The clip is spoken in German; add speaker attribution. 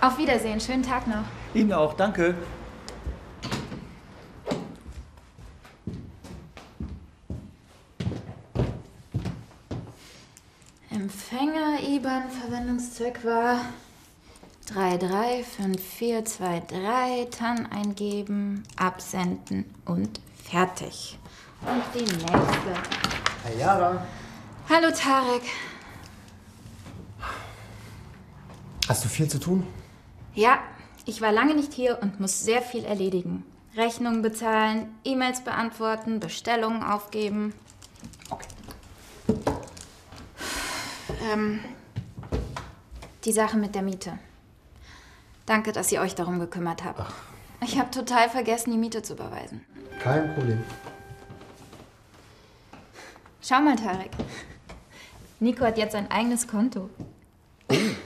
Speaker 1: Auf Wiedersehen, schönen Tag noch.
Speaker 2: Ihnen auch, danke.
Speaker 1: Empfänger IBAN Verwendungszweck war 335423 TAN eingeben, absenden und fertig. Und die nächste.
Speaker 3: Herr Jara.
Speaker 1: Hallo Tarek.
Speaker 3: Hast du viel zu tun?
Speaker 1: Ja, ich war lange nicht hier und muss sehr viel erledigen. Rechnungen bezahlen, E-Mails beantworten, Bestellungen aufgeben.
Speaker 3: Okay.
Speaker 1: Ähm, die Sache mit der Miete. Danke, dass ihr euch darum gekümmert habt. Ich habe total vergessen, die Miete zu überweisen.
Speaker 3: Kein Problem.
Speaker 1: Schau mal, Tarek. Nico hat jetzt ein eigenes Konto.